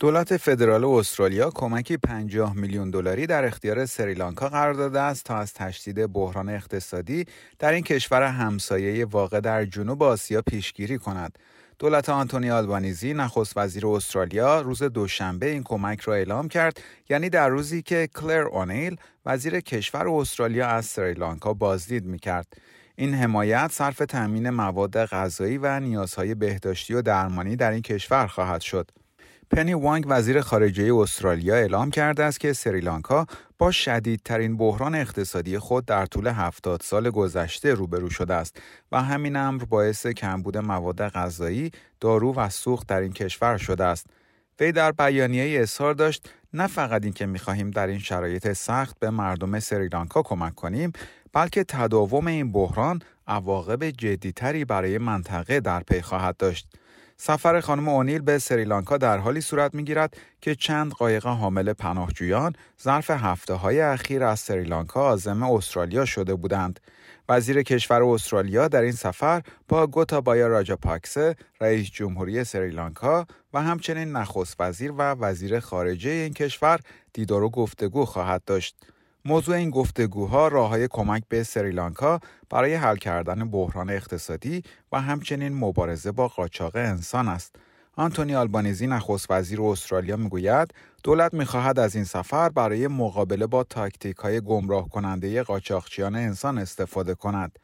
دولت فدرال استرالیا کمکی 50 میلیون دلاری در اختیار سریلانکا قرار داده است تا از تشدید بحران اقتصادی در این کشور همسایه واقع در جنوب آسیا پیشگیری کند. دولت آنتونی آلبانیزی نخست وزیر استرالیا روز دوشنبه این کمک را اعلام کرد یعنی در روزی که کلر اونیل وزیر کشور استرالیا از سریلانکا بازدید می کرد. این حمایت صرف تأمین مواد غذایی و نیازهای بهداشتی و درمانی در این کشور خواهد شد. پنی وانگ وزیر خارجه استرالیا اعلام کرده است که سریلانکا با شدیدترین بحران اقتصادی خود در طول 70 سال گذشته روبرو شده است و همین امر باعث کمبود مواد غذایی، دارو و سوخت در این کشور شده است. وی در بیانیه اظهار داشت نه فقط اینکه می‌خواهیم در این شرایط سخت به مردم سریلانکا کمک کنیم بلکه تداوم این بحران عواقب جدیتری برای منطقه در پی خواهد داشت سفر خانم اونیل به سریلانکا در حالی صورت می گیرد که چند قایق حامل پناهجویان ظرف هفته های اخیر از سریلانکا آزم استرالیا شده بودند. وزیر کشور استرالیا در این سفر با گوتابایا راجا پاکسه رئیس جمهوری سریلانکا و همچنین نخست وزیر و وزیر خارجه این کشور دیدار و گفتگو خواهد داشت. موضوع این گفتگوها راه های کمک به سریلانکا برای حل کردن بحران اقتصادی و همچنین مبارزه با قاچاق انسان است. آنتونی آلبانیزی نخست وزیر استرالیا می‌گوید دولت می‌خواهد از این سفر برای مقابله با تاکتیک های گمراه کننده قاچاقچیان انسان استفاده کند.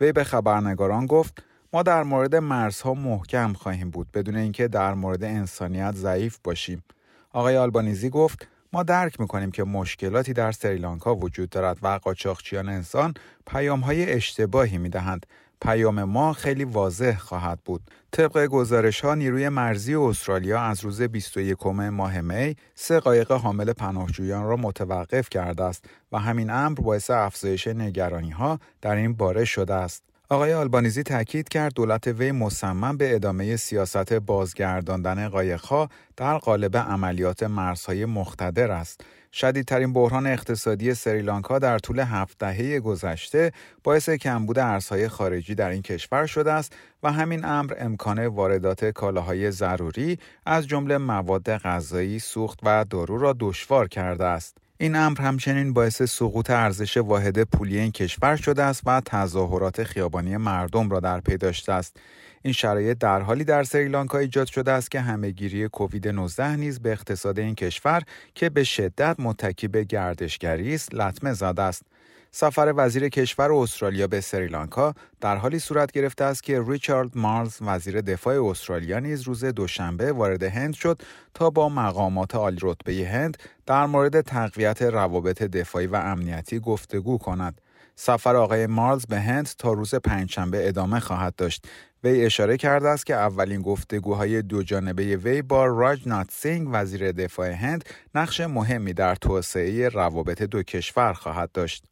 وی به خبرنگاران گفت ما در مورد مرزها محکم خواهیم بود بدون اینکه در مورد انسانیت ضعیف باشیم. آقای آلبانیزی گفت ما درک می‌کنیم که مشکلاتی در سریلانکا وجود دارد و قاچاقچیان انسان پیام های اشتباهی می‌دهند. پیام ما خیلی واضح خواهد بود. طبق گزارش ها نیروی مرزی استرالیا از روز 21 ماه می سه قایق حامل پناهجویان را متوقف کرده است و همین امر باعث افزایش نگرانی ها در این باره شده است. آقای آلبانیزی تاکید کرد دولت وی مصمم به ادامه سیاست بازگرداندن قایقها در قالب عملیات مرزهای مختدر است. شدیدترین بحران اقتصادی سریلانکا در طول هفت دهه گذشته باعث کمبود ارزهای خارجی در این کشور شده است و همین امر امکان واردات کالاهای ضروری از جمله مواد غذایی، سوخت و دارو را دشوار کرده است. این امر همچنین باعث سقوط ارزش واحد پولی این کشور شده است و تظاهرات خیابانی مردم را در پی داشته است. این شرایط در حالی در سریلانکا ایجاد شده است که همهگیری کووید 19 نیز به اقتصاد این کشور که به شدت متکی به گردشگری است لطمه زده است. سفر وزیر کشور استرالیا به سریلانکا در حالی صورت گرفته است که ریچارد مارز وزیر دفاع استرالیا نیز روز دوشنبه وارد هند شد تا با مقامات عالی رتبه هند در مورد تقویت روابط دفاعی و امنیتی گفتگو کند. سفر آقای مارز به هند تا روز پنجشنبه ادامه خواهد داشت. وی اشاره کرده است که اولین گفتگوهای دو جانبه وی با راج نات سینگ وزیر دفاع هند نقش مهمی در توسعه روابط دو کشور خواهد داشت.